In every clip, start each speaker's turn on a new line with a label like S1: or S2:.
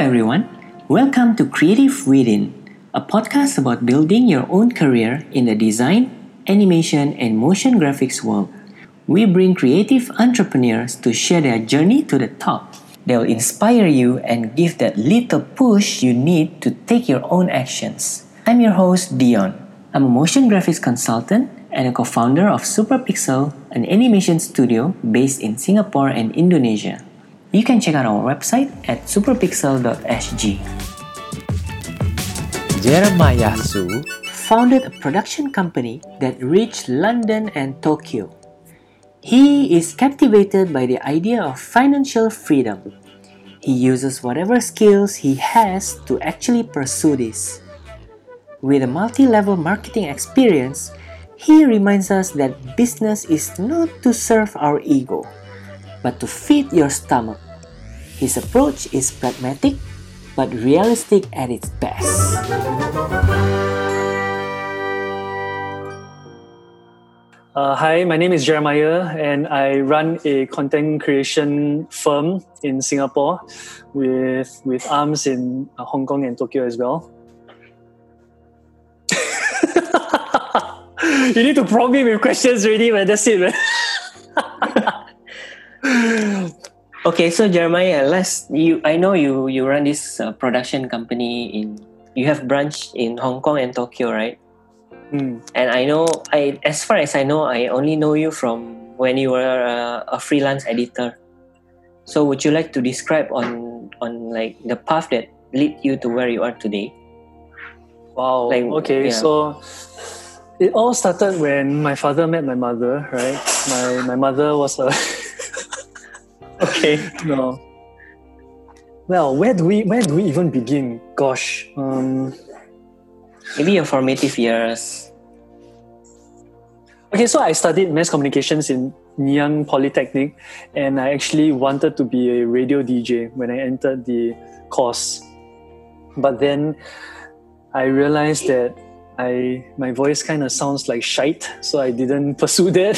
S1: everyone. Welcome to Creative Within, a podcast about building your own career in the design, animation, and motion graphics world. We bring creative entrepreneurs to share their journey to the top. They'll inspire you and give that little push you need to take your own actions. I'm your host, Dion. I'm a motion graphics consultant and a co founder of Superpixel, an animation studio based in Singapore and Indonesia. You can check out our website at superpixel.sg.
S2: Jeremiah Su
S1: Founded a production company that reached London and Tokyo. He is captivated by the idea of financial freedom. He uses whatever skills he has to actually pursue this. With a multi level marketing experience, he reminds us that business is not to serve our ego, but to feed your stomach. His approach is pragmatic but realistic at its best.
S3: Uh, hi, my name is Jeremiah, and I run a content creation firm in Singapore with with arms in uh, Hong Kong and Tokyo as well. you need to prompt me with questions already, man. That's it, man.
S1: Okay, so Jeremiah, last you I know you you run this uh, production company in you have branch in Hong Kong and Tokyo, right?
S3: Hmm.
S1: And I know I as far as I know, I only know you from when you were uh, a freelance editor. So would you like to describe on on like the path that lead you to where you are today?
S3: Wow.
S1: Like,
S3: okay,
S1: yeah.
S3: so it all started when my father met my mother, right? My my mother was a
S1: Okay.
S3: no. Well, where do we where do we even begin? Gosh. Um
S1: Maybe your formative years.
S3: Okay, so I studied mass communications in Nanyang Polytechnic, and I actually wanted to be a radio DJ when I entered the course. But then I realized that I my voice kind of sounds like shite, so I didn't pursue that.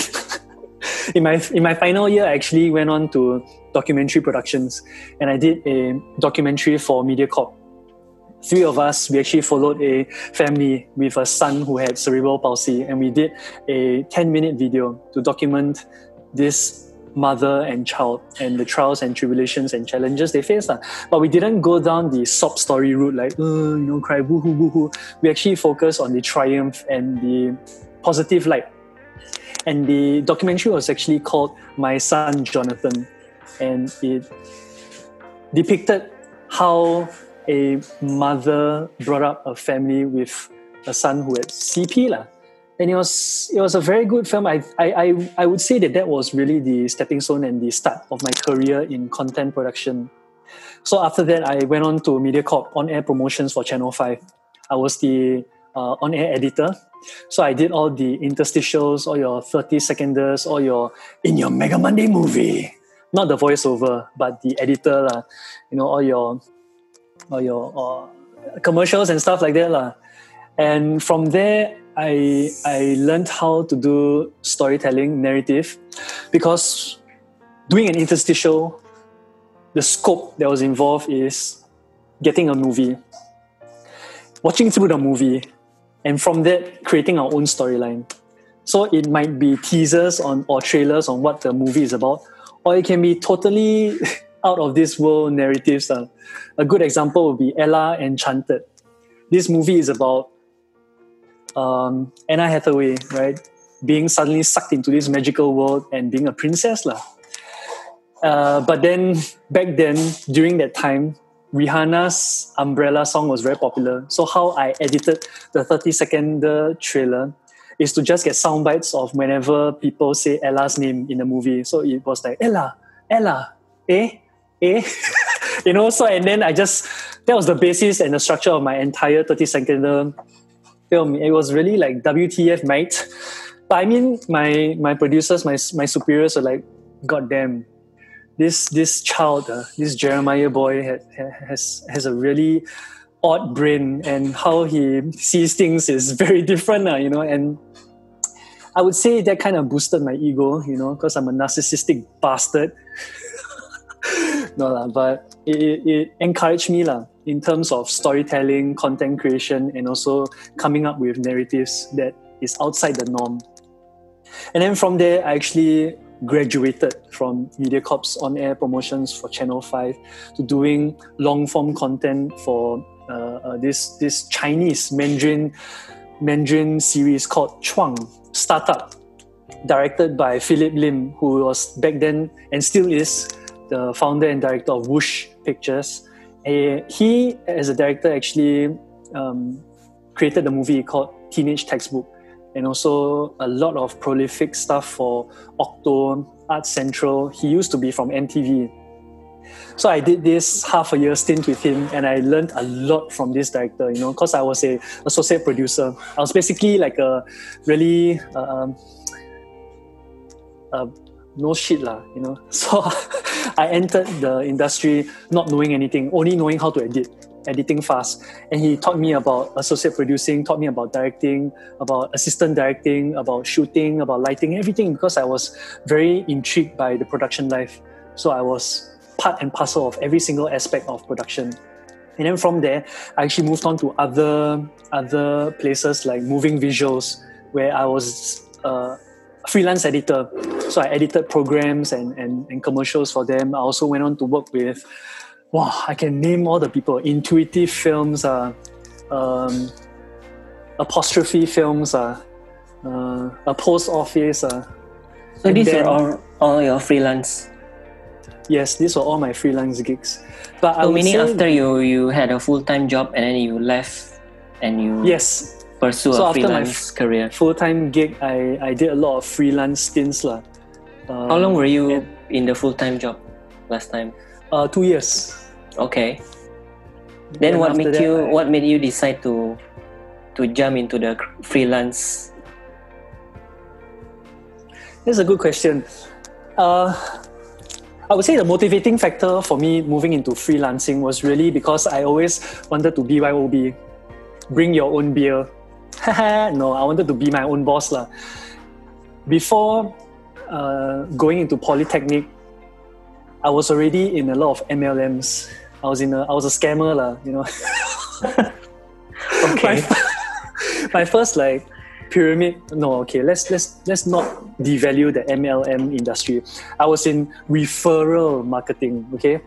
S3: in my in my final year, I actually went on to documentary productions, and I did a documentary for MediaCorp. Three of us, we actually followed a family with a son who had cerebral palsy, and we did a 10 minute video to document this mother and child and the trials and tribulations and challenges they face. lah. But we didn't go down the sob story route, like, uh, you know, cry boo hoo boo hoo. We actually focused on the triumph and the positive light. And the documentary was actually called My Son Jonathan. And it depicted how a mother brought up a family with a son who had CP. lah. And it was it was a very good film. I, I, I, would say that that was really the stepping stone and the start of my career in content production. So after that, I went on to MediaCorp on air promotions for Channel 5. I was the uh, on air editor. So I did all the interstitials, all your 30 seconders, all your in your Mega Monday movie. Not the voiceover, but the editor, lah. you know, all your all your or commercials and stuff like that lah. And from there, I I learned how to do storytelling narrative, because doing an interstitial, the scope that was involved is getting a movie, watching through the movie, and from that creating our own storyline. So it might be teasers on or trailers on what the movie is about, or it can be totally out of this world narratives. Uh. A good example would be Ella Enchanted. This movie is about um, Anna Hathaway, right, being suddenly sucked into this magical world and being a princess, lah. Uh, but then back then, during that time, Rihanna's Umbrella song was very popular. So how I edited the 30 second trailer is to just get sound bites of whenever people say Ella's name in the movie. So it was like Ella, Ella, eh, eh, you know. So and then I just that was the basis and the structure of my entire 30 second film. It was really like WTF, mate. But I mean, my my producers, my my superiors are like, God damn, this this child, uh, this Jeremiah boy had, has has a really odd brain, and how he sees things is very different, uh, you know. And I would say that kind of boosted my ego, you know, because I'm a narcissistic bastard. no lah, but it, it, encouraged me lah in terms of storytelling, content creation, and also coming up with narratives that is outside the norm. And then from there, I actually graduated from MediaCorp's on-air promotions for Channel 5 to doing long-form content for uh, uh, this this Chinese Mandarin Mandarin series called Chuang Startup, directed by Philip Lim, who was back then and still is the founder and director of Whoosh Pictures. Uh, he, as a director, actually um, created a movie called Teenage Textbook and also a lot of prolific stuff for Okto, Art Central. He used to be from MTV. So I did this half a year stint with him, and I learned a lot from this director. You know, because I was a associate producer. I was basically like a really uh, uh, no shit lah. You know, so I entered the industry not knowing anything, only knowing how to edit editing fast. And he taught me about associate producing, taught me about directing, about assistant directing, about shooting, about lighting, everything because I was very intrigued by the production life. So I was part and parcel of every single aspect of production. And then from there, I actually moved on to other other places like Moving Visuals, where I was uh, a freelance editor. So I edited programs and, and, and commercials for them. I also went on to work with wow, I can name all the people. Intuitive Films, uh, um, Apostrophe Films, uh, uh, a post office. Uh,
S1: so these then, are all, all your freelance?
S3: Yes, these were all my freelance gigs.
S1: But so meaning after you, you had a full-time job and then you left and you
S3: yes
S1: pursue so a freelance career.
S3: Full-time gig, I, I did a lot of freelance stints. Um,
S1: How long were you in the full-time job last time?
S3: Uh, two years.
S1: Okay. Then, what made that, you I, what made you decide to to jump into the freelance?
S3: That's a good question. Uh, I would say the motivating factor for me moving into freelancing was really because I always wanted to be BYOB, bring your own beer. no, I wanted to be my own boss. La. Before uh, going into Polytechnic, I was already in a lot of MLMs I was in a I was a scammer lah, you know.
S1: okay.
S3: My, my first like pyramid no okay let's let's let's not devalue the mlm industry i was in referral marketing okay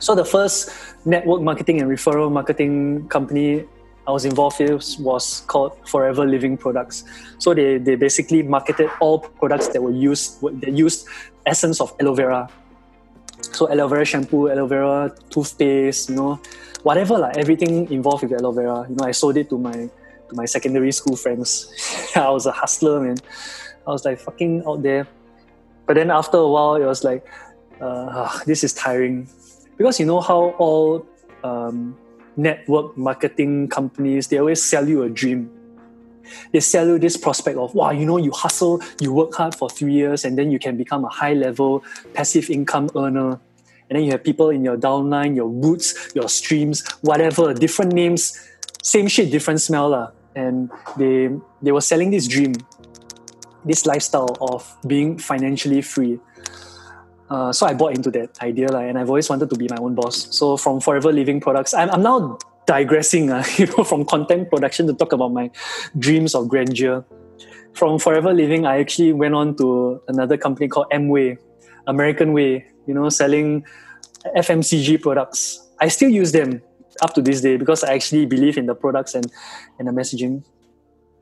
S3: so the first network marketing and referral marketing company i was involved with was called forever living products so they, they basically marketed all products that were used that used essence of aloe vera so aloe vera shampoo, aloe vera toothpaste, you know, whatever like everything involved with aloe vera. You know, I sold it to my to my secondary school friends. I was a hustler, man. I was like fucking out there. But then after a while, it was like, uh, this is tiring, because you know how all um, network marketing companies they always sell you a dream. They sell you this prospect of wow, you know, you hustle, you work hard for three years, and then you can become a high level passive income earner and then you have people in your downline, your roots, your streams, whatever, different names, same shit, different smell. La. And they they were selling this dream, this lifestyle of being financially free. Uh, so I bought into that idea, la, and I've always wanted to be my own boss. So from Forever Living Products, I'm, I'm now digressing, uh, you know, from content production to talk about my dreams of grandeur. From Forever Living, I actually went on to another company called Amway, American Way, you know, selling FMCG products. I still use them up to this day because I actually believe in the products and, and the messaging.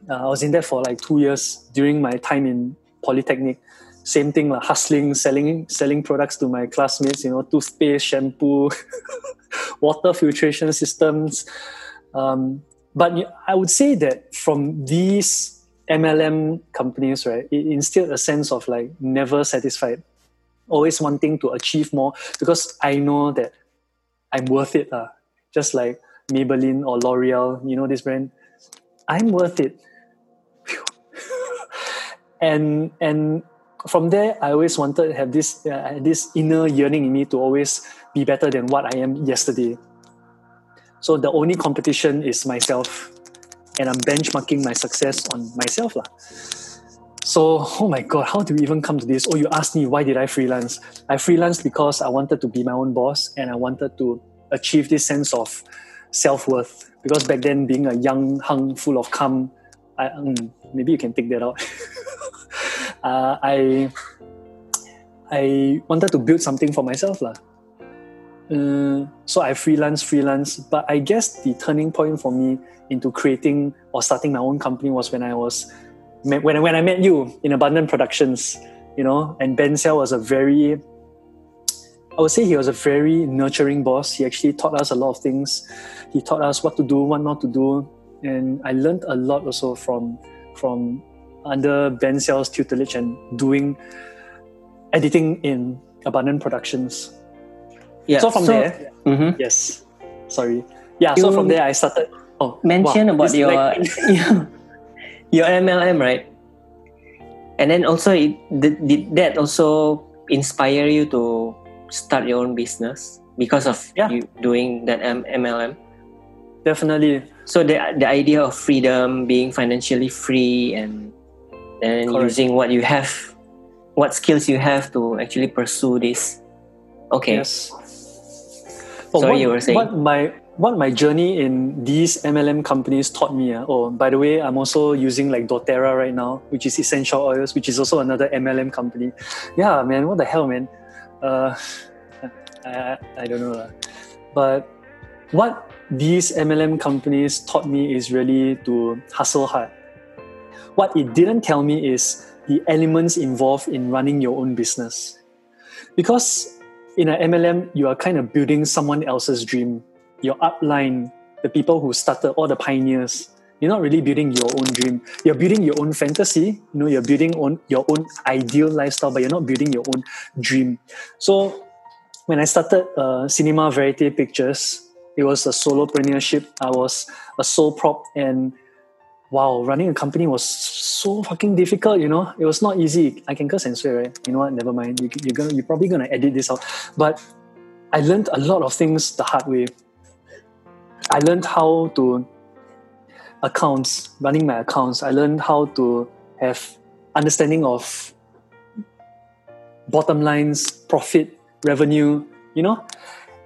S3: Uh, I was in there for like two years during my time in Polytechnic. Same thing, like hustling, selling, selling products to my classmates. You know, toothpaste, shampoo, water filtration systems. Um, but I would say that from these MLM companies, right, it instilled a sense of like never satisfied always wanting to achieve more because I know that I'm worth it. Uh. Just like Maybelline or L'Oreal, you know this brand. I'm worth it. and and from there, I always wanted to have this uh, this inner yearning in me to always be better than what I am yesterday. So the only competition is myself, and I'm benchmarking my success on myself, lah. so, oh my God, how do we even come to this? Oh, you asked me, why did I freelance? I freelanced because I wanted to be my own boss and I wanted to achieve this sense of self worth. Because back then, being a young hung full of cum, I, um, maybe you can take that out. uh, I, I wanted to build something for myself. Lah. Uh, so I freelance, freelance. But I guess the turning point for me into creating or starting my own company was when I was when when I met you in Abundant Productions, you know, and Ben Xiao was a very, I would say he was a very nurturing boss. He actually taught us a lot of things. He taught us what to do, what not to do, and I learned a lot also from from under Ben Xiao's tutelage and doing editing in Abundant Productions. Yeah. So from so, there, mm-hmm. yes. Sorry. Yeah. You so from there, I started.
S1: Oh, mention wow, about your. Your MLM, right? And then also, it, did, did that also inspire you to start your own business because of yeah. you doing that MLM?
S3: Definitely.
S1: So the the idea of freedom, being financially free, and then using what you have, what skills you have to actually pursue this. Okay. Yes.
S3: Well, Sorry, what, you were saying. What my what my journey in these MLM companies taught me. Uh, oh, by the way, I'm also using like doTERRA right now, which is essential oils, which is also another MLM company. Yeah, man, what the hell, man? Uh, I, I don't know. Uh. But what these MLM companies taught me is really to hustle hard. What it didn't tell me is the elements involved in running your own business. Because in an MLM, you are kind of building someone else's dream your upline, the people who started, all the pioneers. You're not really building your own dream. You're building your own fantasy. You know, you're building on your own ideal lifestyle, but you're not building your own dream. So when I started uh, Cinema Verite Pictures, it was a solopreneurship. I was a sole prop, and wow, running a company was so fucking difficult. You know, it was not easy. I can curse and swear, right? You know what? Never mind. You, you're gonna, you're probably gonna edit this out, but I learned a lot of things the hard way. I learned how to accounts, running my accounts. I learned how to have understanding of bottom lines, profit, revenue, you know?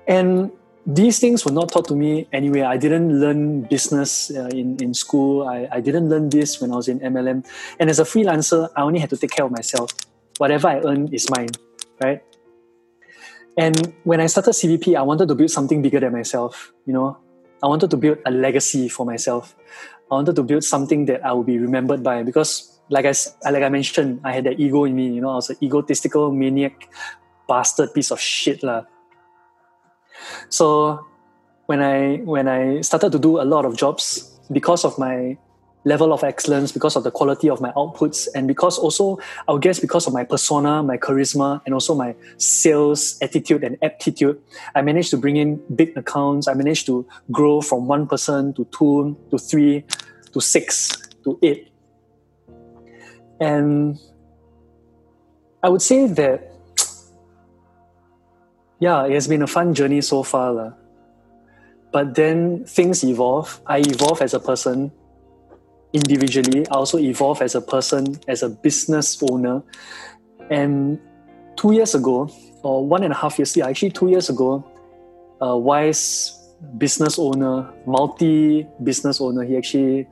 S3: And these things were not taught to me anyway. I didn't learn business uh, in, in school. I, I didn't learn this when I was in MLM. And as a freelancer, I only had to take care of myself. Whatever I earn is mine, right? And when I started CVP, I wanted to build something bigger than myself, you know? I wanted to build a legacy for myself. I wanted to build something that I will be remembered by because, like I, like I mentioned, I had that ego in me. You know, I was an egotistical maniac, bastard piece of shit lah. So when I when I started to do a lot of jobs because of my level of excellence because of the quality of my outputs and because also i guess because of my persona my charisma and also my sales attitude and aptitude i managed to bring in big accounts. I managed to grow from one person to two to three to six to eight. And i would say that yeah it has been a fun journey so far but then things evolve i evolve as a person individually. I also evolve as a person, as a business owner. And two years ago, or one and a half years, yeah, actually two years ago, a wise business owner, multi business owner, he actually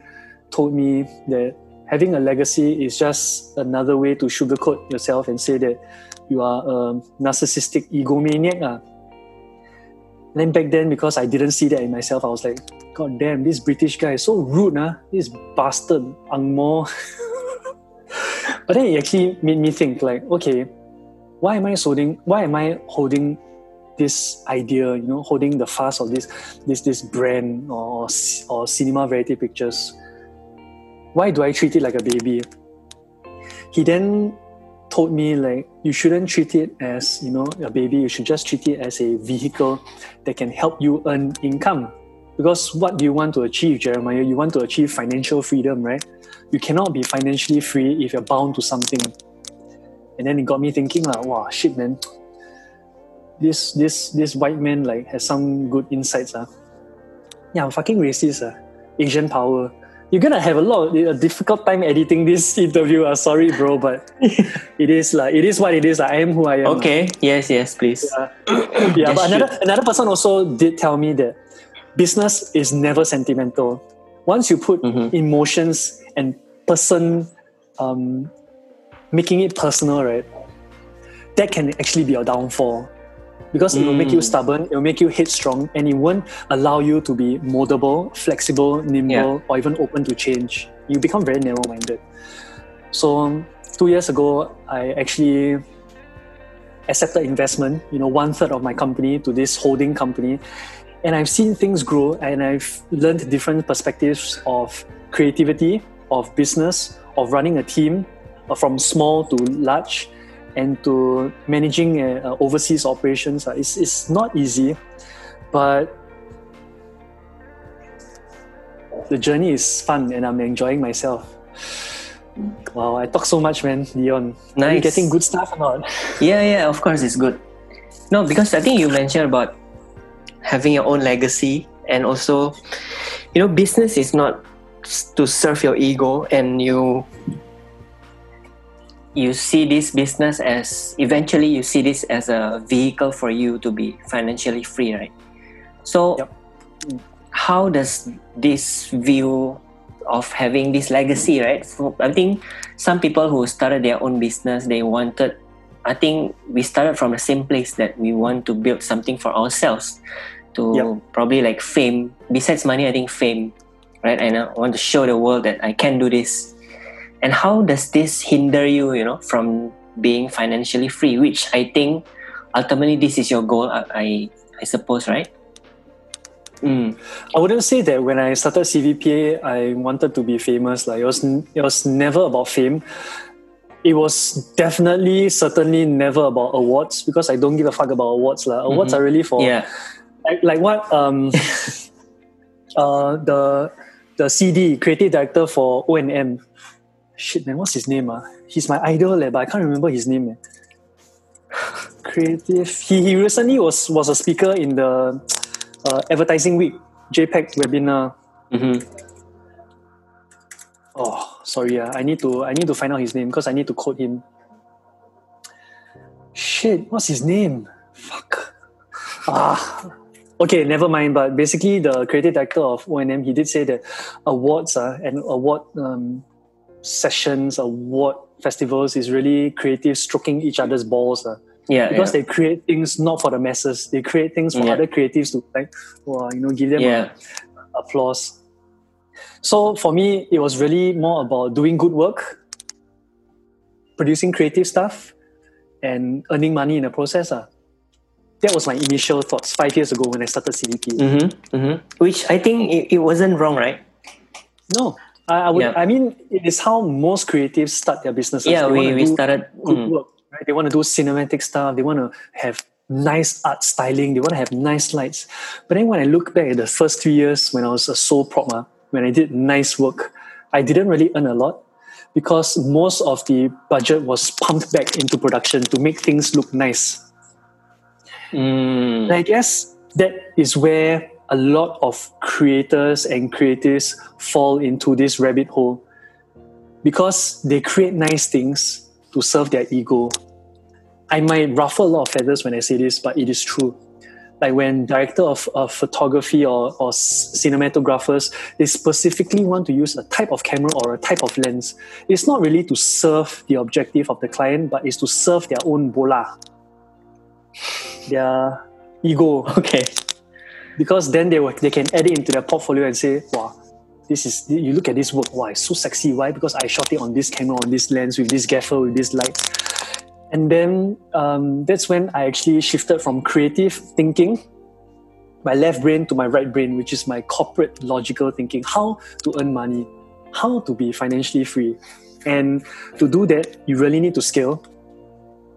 S3: told me that having a legacy is just another way to sugarcoat yourself and say that you are a narcissistic egomaniac. Uh. And then back then, because I didn't see that in myself, I was like, God damn, this British guy is so rude, nah? This bastard, Angmo. but then it actually made me think, like, okay, why am I holding? Why am I holding this idea? You know, holding the fast of this, this, this brand or or cinema verite pictures. Why do I treat it like a baby? He then told me like you shouldn't treat it as you know a baby. You should just treat it as a vehicle that can help you earn income. Because what do you want to achieve jeremiah? You want to achieve financial freedom right? You cannot be financially free if you're bound to something. And then it got me thinking like wow shit man. This this this white man like has some good insights uh. yeah I'm fucking racist uh. asian power you're gonna have a lot a difficult time editing this interview. Uh, sorry, bro, but it is like it is what it is. Like, I am who I am.
S1: Okay. Yes. Yes. Please.
S3: Yeah, yeah but another another person also did tell me that business is never sentimental. Once you put
S1: Mhm.
S3: emotions and person, um, making it personal, right? That can actually be a downfall because it will make you
S1: Mm.
S3: stubborn, it will make you headstrong, and it won't allow you to be moldable, flexible, nimble, or even open to change. You become very narrow minded. So, um, two years ago, I actually accepted investment, you know, one third of my company to this holding company. And I've seen things grow and I've learned different perspectives of creativity, of business, of running a team uh, from small to large and to managing uh, uh, overseas operations. Uh, it's, it's not easy, but the journey is fun and I'm enjoying myself. Wow, I talk so much, man, Leon. Are you
S1: Nice.
S3: getting good stuff or not?
S1: Yeah, yeah, of course it's good. No, because I think you mentioned about having your own legacy and also, you know, business is not to serve your ego and you you see this business as eventually you see this as a vehicle for you to be financially free, right? So
S3: Yep.
S1: how does this view of having this legacy, right? So I think some people who started their own business, they wanted I think we started from the same place that we want to build something for ourselves to
S3: Yep.
S1: probably like fame. Besides money, I think fame, right? And I want to show the world that I can do this. And how does this hinder you, you know, from being financially free? Which I think ultimately this is your goal. I I, suppose, right? Mm.
S3: I wouldn't say that when I started CVPA, I wanted to be famous. Like it was, it was never about fame. It was definitely, certainly never about awards because I don't give a fuck about awards. Like. Awards
S1: Mhm.
S3: are really for
S1: Yeah.
S3: like, like what um uh the the CD creative director for O and M. Shit man, what's his name? Ah? He's my idol, eh, but I can't remember his name. Eh. Creative. He, he recently was was a speaker in the uh, advertising week APAC webinar.
S1: hmm
S3: Oh, sorry, uh, I need to I need to find out his name because I need to quote him. Shit, what's his name? Fuck. Ah, okay, never mind. But basically, the creative director of O&M, he did say that awards uh, and award um, sessions, award festivals is really creative, stroking each other's balls. Uh,
S1: Yeah.
S3: because
S1: yeah.
S3: they create things not for the masses. They create things for
S1: Yeah.
S3: other creatives to like, well, you know, give them a-
S1: yeah.
S3: applause. So for me, it was really more about doing good work, producing creative stuff, and earning money in the process. ah. That was my initial thoughts five years ago when I started CVP.
S1: Mm-hmm. Mm-hmm. Which I think it, it wasn't wrong, right?
S3: No, I, I would.
S1: Yeah.
S3: I mean, it is how most creatives start their businesses.
S1: Yeah,
S3: They
S1: we, we started.
S3: good
S1: mm.
S3: work. Right? They want to do cinematic stuff. They want to have nice art styling. They want to have nice lights. But then when I look back at the first three years when I was a sole prop, ah, when I did nice work, I didn't really earn a lot because most of the budget was pumped back into production to make things look nice.
S1: Mm.
S3: I guess that is where a lot of creators and creatives fall into this rabbit hole because they create nice things to serve their ego. I might ruffle a lot of feathers when I say this, but it is true. Like when director of, of photography or, or cinematographers, they specifically want to use a type of camera or a type of lens. It's not really to serve the objective of the client, but it's to serve their own bola, their ego
S1: Okay.
S3: Because then they will, they can add it into their portfolio and say, wow, this is you look at this work, wow, it's so sexy. Why? Because I shot it on this camera, on this lens, with this gaffer, with this light. And then um, that's when I actually shifted from creative thinking, my left brain to my right brain, which is my corporate logical thinking, how to earn money, how to be financially free. And to do that, you really need to scale.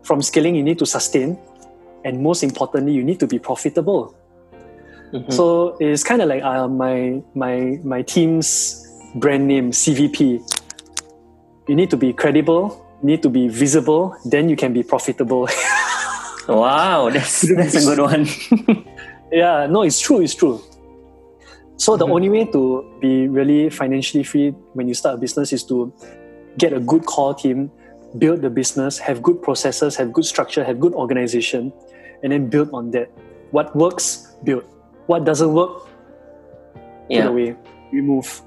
S3: From scaling, you need to sustain. And most importantly, you need to be profitable.
S1: Mhm.
S3: So it's kind of like uh, my my my team's brand name CVP. You need to be credible, you need to be visible, then you can be profitable.
S1: Wow, that's that's a good one.
S3: yeah, no, it's true, it's true. So the only way to be really financially free when you start a business is to get a good core team, build the business, have good processes, have good structure, have good organization, and then build on that. What works, build. What doesn't work,
S1: Yeah.
S3: put away, remove.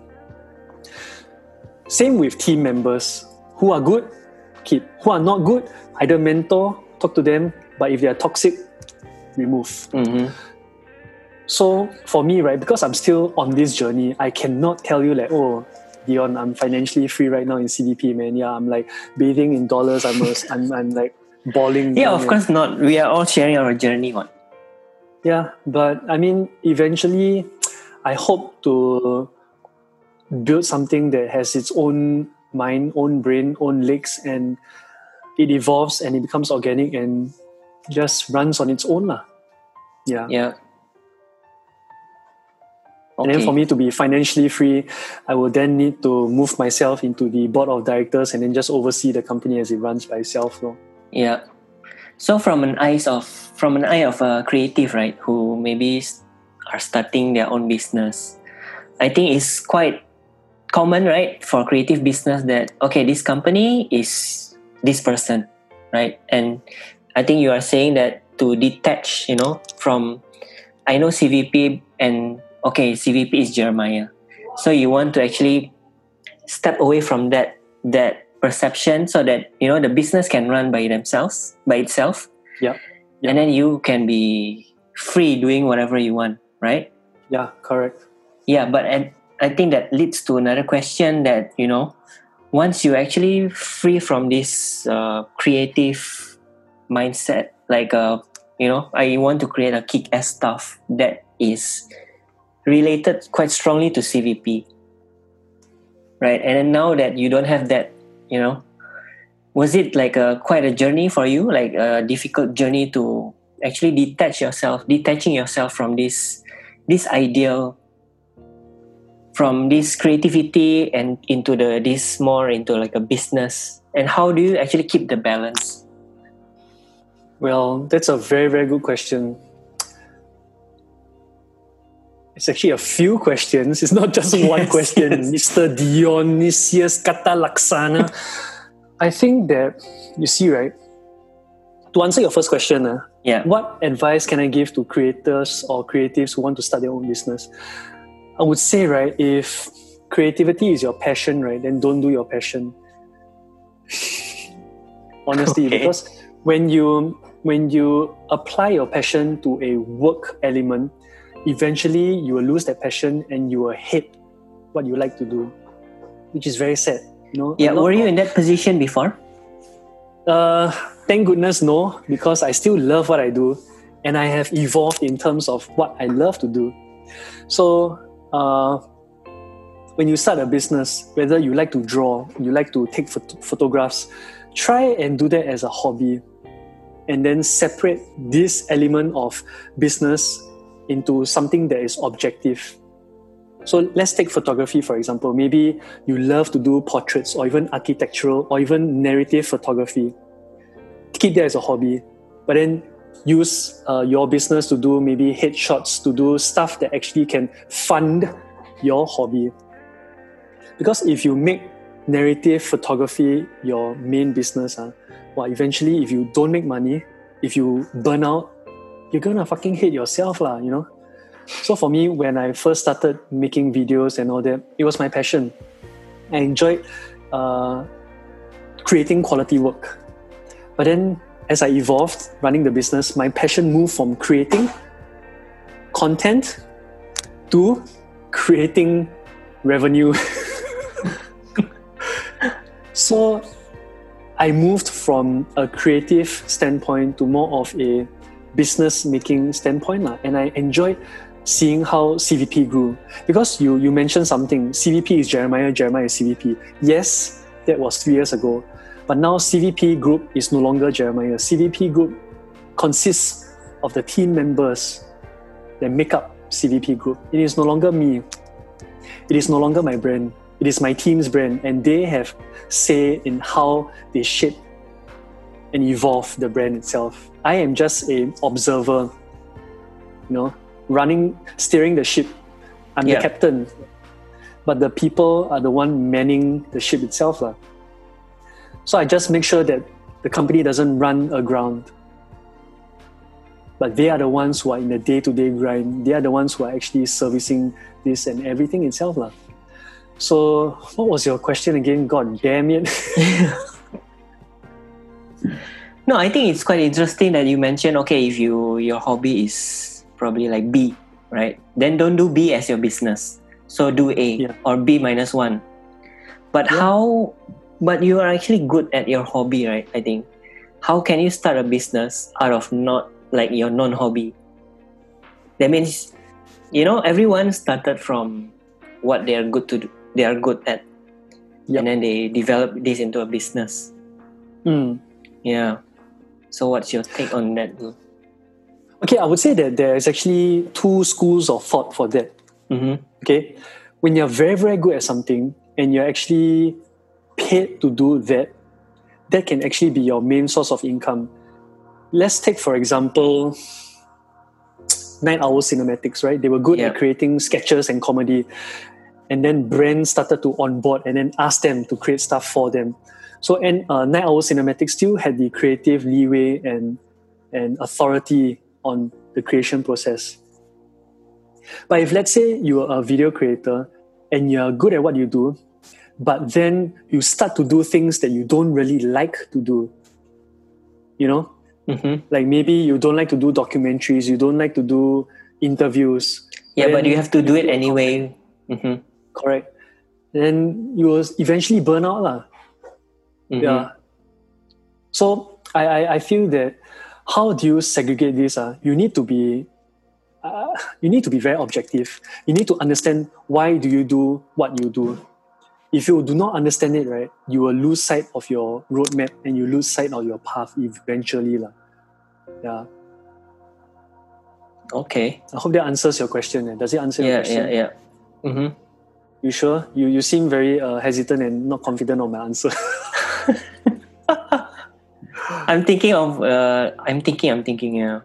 S3: Same with team members. Who are good, keep. Who are not good, either mentor, talk to them, but if they are toxic, remove.
S1: Mm-hmm.
S3: So for me, right, because I'm still on this journey, I cannot tell you like, oh, Dion, I'm financially free right now in CVP, man. Yeah, I'm like bathing in dollars. I'm a, I'm, I'm like balling.
S1: Yeah, of course not. We are all sharing our journey. What?
S3: Yeah, but I mean, eventually, I hope to build something that has its own mind, own brain, own legs, and it evolves and it becomes organic and just runs on its own, lah. Yeah.
S1: Yeah.
S3: And then for me to be financially free, I will then need to move myself into the board of directors and then just oversee the company as it runs by itself. No?
S1: Yeah. So from an eyes of from an eye of a creative, right, who maybe are starting their own business, I think it's quite common, right, for creative business that okay, this company is this person, right, and I think you are saying that to detach, you know, from I know CVP and okay, CVP is Jeremiah, so you want to actually step away from that that perception so that you know the business can run by themselves by itself
S3: Yeah. Yeah.
S1: and then you can be free doing whatever you want right
S3: Yeah, correct.
S1: yeah but and i think that leads to another question that you know once you actually free from this uh, creative mindset like uh, you know i want to create a kick-ass stuff that is related quite strongly to cvp right and then now that you don't have that you know? Was it like a quite a journey for you? Like a difficult journey to actually detach yourself detaching yourself from this this ideal from this creativity and into the this more into like a business? And how do you actually keep the balance?
S3: Well, that's a very, very good question. It's actually a few questions. It's not just one
S1: Yes,
S3: question.
S1: yes.
S3: Mr. Dionysius Kata Laksana. I think that, you see, right? To answer your first question, uh,
S1: yeah
S3: what advice can I give to creators or creatives who want to start their own business? I would say, right, if creativity is your passion, right, then don't do your passion. Honestly,
S1: Okay.
S3: because when you when you apply your passion to a work element, eventually you will lose that passion and you will hate what you like to do, which is very sad. You know.
S1: yeah were you in that position before
S3: uh, thank goodness, no, because I still love what I do, and I have evolved in terms of what I love to do. So, uh, when you start a business, whether you like to draw, you like to take phot- photographs, try and do that as a hobby, and then separate this element of business into something that is objective. So let's take photography for example. Maybe you love to do portraits or even architectural or even narrative photography. Keep that as a hobby, but then use uh, your business to do maybe headshots, to do stuff that actually can fund your hobby. Because if you make narrative photography your main business, uh, well, eventually if you don't make money, if you burn out, you're gonna fucking hate yourself, lah, you know? So for me, when I first started making videos and all that, it was my passion. I enjoyed uh, creating quality work. But then, as I evolved running the business, my passion moved from creating content to creating revenue. so I moved from a creative standpoint to more of a business making standpoint, and I enjoyed seeing how CVP grew. Because you, you mentioned something CVP is Jeremiah, Jeremiah is CVP. Yes, that was three years ago. But now CVP Group is no longer Jeremiah. CVP Group consists of the team members that make up CVP Group. It is no longer me. It is no longer my brand. It is my team's brand, and they have say in how they shape and evolve the brand itself. I am just a observer, you know, running, steering the ship, I'm
S1: Yeah.
S3: the captain, but the people are the one manning the ship itself. lah. So I just make sure that the company doesn't run aground. But they are the ones who are in the day-to-day grind. They are the ones who are actually servicing this and everything itself. lah. So what was your question again? God damn it.
S1: No, I think it's quite interesting that you mentioned okay, if you your hobby is probably like B, right? Then don't do B as your business. So do A
S3: Yeah.
S1: or B minus one. But
S3: Yeah.
S1: how but you are actually good at your hobby, right? I think. How can you start a business out of not like your non hobby? That means you know, everyone started from what they are good to do, they are good at.
S3: Yep.
S1: And then they develop this into a business.
S3: Mm.
S1: Yeah. So what's your take on that?
S3: Okay, I would say that there's actually two schools of thought for that.
S1: Mm-hmm.
S3: Okay, when you're very, very good at something and you're actually paid to do that, that can actually be your main source of income. Let's take, for example, Night Owl Cinematics, right? They were good
S1: Yeah.
S3: at creating sketches and comedy. And then brands started to onboard and then ask them to create stuff for them. So, and uh, Night Owl Cinematics still had the creative leeway and, and authority on the creation process. But if let's say you are a video creator and you're good at what you do, but then you start to do things that you don't really like to do, you know,
S1: Mm-hmm.
S3: like maybe you don't like to do documentaries, you don't like to do interviews.
S1: Yeah, but you have to do it anyway. Mm-hmm.
S3: Correct. Then you will eventually burn out. lah.
S1: Mm-hmm.
S3: Yeah. So I, I, I feel that how do you segregate this? Uh? You need to be uh, you need to be very objective. You need to understand why do you do what you do. If you do not understand it, right, you will lose sight of your roadmap and you lose sight of your path eventually. lah. Yeah.
S1: Okay.
S3: I hope that answers your question. eh. Does it answer your
S1: Yeah,
S3: question?
S1: yeah, yeah. Mm-hmm.
S3: You sure? You you seem very uh, hesitant and not confident on my answer.
S1: I'm thinking of. Uh, I'm thinking. I'm thinking. Yeah.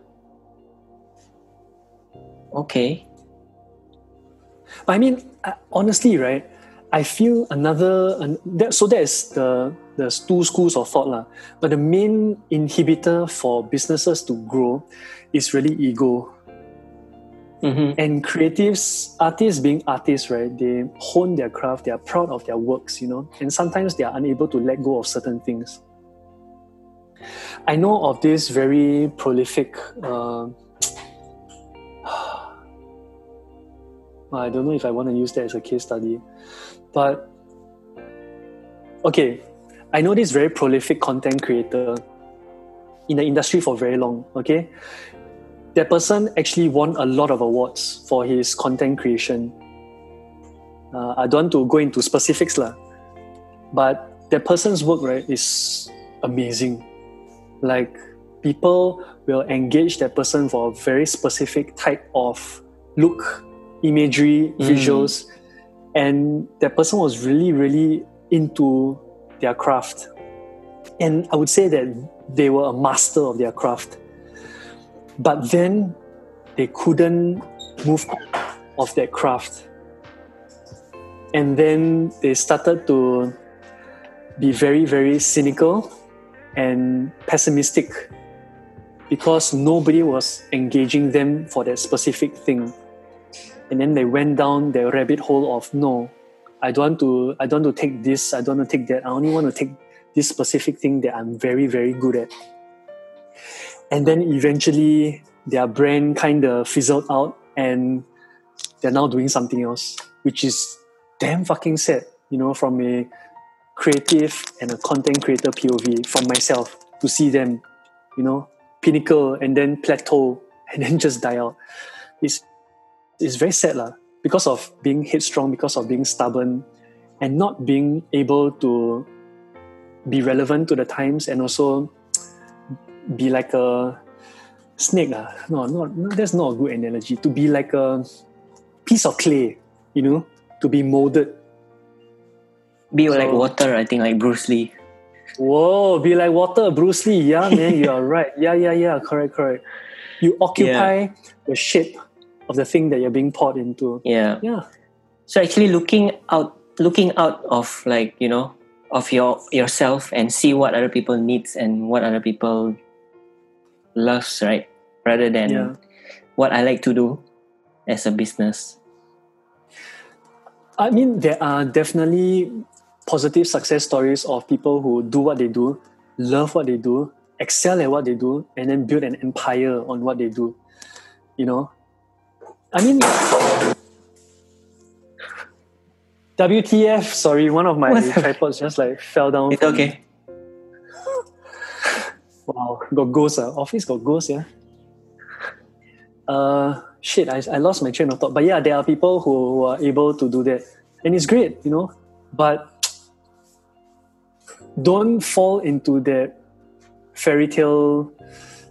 S1: Okay.
S3: But I mean, honestly, right? I feel another an, that, so that is the the two schools of thought lah. But the main inhibitor for businesses to grow is really ego.
S1: Mm-hmm.
S3: And creatives, artists being artists, right? They hone their craft. They are proud of their works, you know. And sometimes they are unable to let go of certain things. I know of this very prolific. Uh, I don't know if I want to use that as a case study, but okay, I know this very prolific content creator in the industry for very long. Okay, that person actually won a lot of awards for his content creation. Uh, I don't want to go into specifics, lah, but that person's work right is amazing. Like people will engage that person for a very specific type of look, imagery,
S1: Mm.
S3: visuals, and that person was really, really into their craft. And I would say that they were a master of their craft. But then they couldn't move out of that craft. And then they started to be very, very cynical and pessimistic because nobody was engaging them for that specific thing. And then they went down their rabbit hole of no, I don't want to I don't want to take this, I don't want to take that. I only want to take this specific thing that I'm very, very good at. And then eventually their brand kind of fizzled out and they're now doing something else, which is damn fucking sad, you know, from a creative and a content creator POV from myself to see them, you know, pinnacle and then plateau and then just die out. It's it's very sad lah because of being headstrong, because of being stubborn, and not being able to be relevant to the times and also be like a snake. lah. No, no, that's not a good analogy. To be like a piece of clay, you know, to be molded.
S1: Be like water. I think like Bruce Lee.
S3: Whoa, be like water, Bruce Lee. Yeah, man, you are right. Yeah, yeah, yeah. Correct, correct. You occupy the shape of the thing that you're being poured into.
S1: Yeah.
S3: Yeah.
S1: So actually looking out looking out of like, you know, of your yourself and see what other people needs and what other people loves, right? Rather than
S3: Yeah.
S1: what I like to do as a business.
S3: I mean, there are definitely positive success stories of people who do what they do, love what they do, excel at what they do, and then build an empire on what they do. You know? I mean, WTF, sorry, one of my tripods just like fell down.
S1: It's okay.
S3: Wow, got ghosts. Uh. Office got ghosts, yeah. Uh, shit, I, I lost my train of thought. But yeah, there are people who, who are able to do that. And it's great, you know. But don't fall into that fairy tale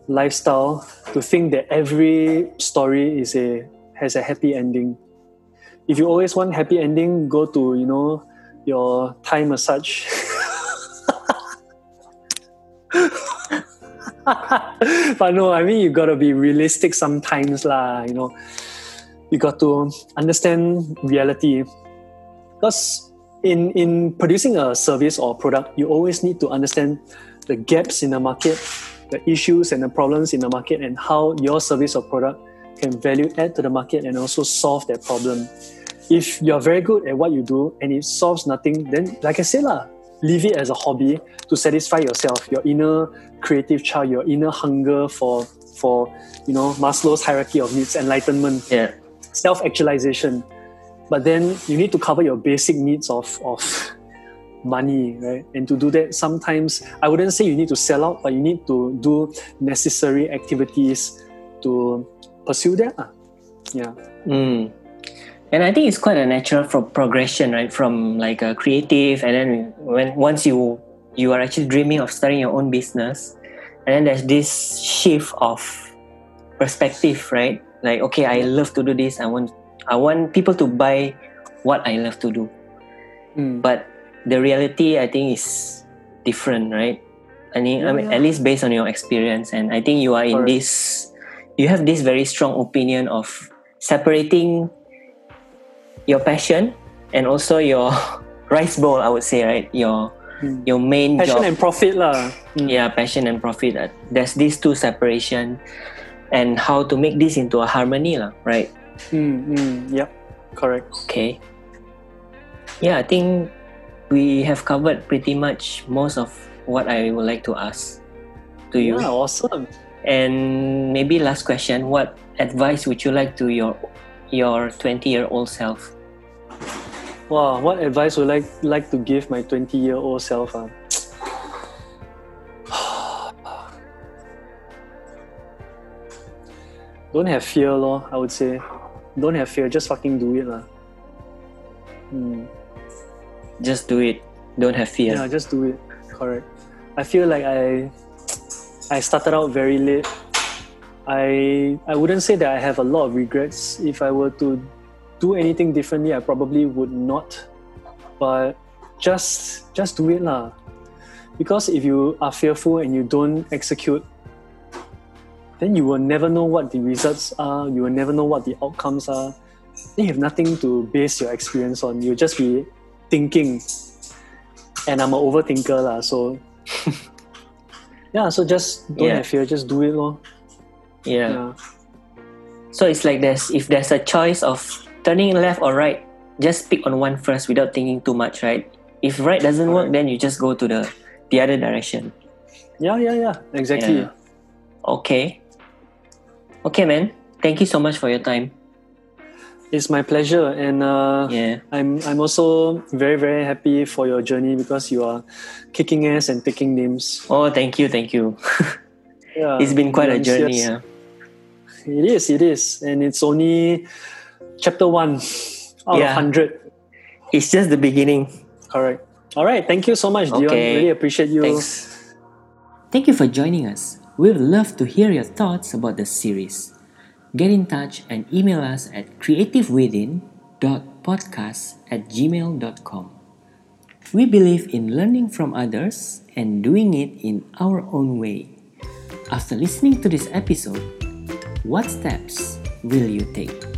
S3: lifestyle to think that every story is a has a happy ending. If you always want happy ending, go to, you know, your Thai massage. but no, I mean you gotta be realistic sometimes, lah. You know, you got to understand reality. Because in in producing a service or product, you always need to understand the gaps in the market, the issues and the problems in the market, and how your service or product can value add to the market and also solve that problem. If you're very good at what you do and it solves nothing, then like I said, lah, leave it as a hobby to satisfy yourself, your inner creative child, your inner hunger for for you know Maslow's hierarchy of needs, enlightenment,
S1: Yeah.
S3: self-actualization. But then you need to cover your basic needs of of money, right? And to do that, sometimes I wouldn't say you need to sell out, but you need to do necessary activities to pursue that. Yeah.
S1: Mm. And I think it's quite a natural pro- progression, right? From like a creative, and then when once you you are actually dreaming of starting your own business, and then there's this shift of perspective, right? Like, okay, I love to do this. I want I want people to buy what I love to do,
S3: Mm.
S1: but the reality, I think, is different, right? I mean, I mean,
S3: yeah.
S1: at least based on your experience, and I think you are in this. You have this very strong opinion of separating your passion and also your rice bowl. I would say, right? Your
S3: Mm.
S1: your main
S3: Passion
S1: job.
S3: and profit, lah. Mm.
S1: yeah, passion and profit. There's these two separation, and how to make this into a harmony, lah. Right?
S3: Mm, mm, yep. Correct.
S1: Okay. Yeah, I think we have covered pretty much most of what I would like to ask to you.
S3: Yeah, awesome.
S1: And maybe last question: What advice would you like to your your twenty year old self?
S3: Wow, what advice would I like, like to give my 20 year old self? ah? Don't have fear, lor, I would say. Don't have fear, just fucking do it. lah. Hmm.
S1: Just do it. Don't have fear.
S3: Yeah, just do it. Correct. I feel like I I started out very late. I I wouldn't say that I have a lot of regrets. If I were to do anything differently, I probably would not. But just just do it lah. Because if you are fearful and you don't execute, then you will never know what the results are. You will never know what the outcomes are. Then you have nothing to base your experience on. You'll just be thinking and I'm an overthinker lah. So yeah, so just don't
S1: Yeah.
S3: have fear, just do it lor.
S1: yeah.
S3: Yeah.
S1: So it's like there's if there's a choice of turning left or right, just pick on one first without thinking too much, right? If right doesn't work, then you just go to the the other direction.
S3: Yeah, yeah, yeah. Exactly.
S1: Yeah. Okay. Okay, man. Thank you so much for your time.
S3: It's my pleasure, and uh,
S1: Yeah.
S3: I'm I'm also very very happy for your journey because you are kicking ass and taking names.
S1: Oh, thank you, thank you.
S3: Yeah,
S1: it's been quite a journey.
S3: yes.
S1: Yeah.
S3: It is, it is, and it's only chapter one out
S1: Yeah.
S3: of hundred.
S1: It's just the beginning.
S3: Correct. All right. Thank you so much, Dion.
S1: Okay.
S3: Really appreciate you.
S1: Thanks. Thank you for joining us. We'd love to hear your thoughts about the series. Get in touch and email us at creativewithin.podcast at gmail.com. We believe in learning from others and doing it in our own way. After listening to this episode, what steps will you take?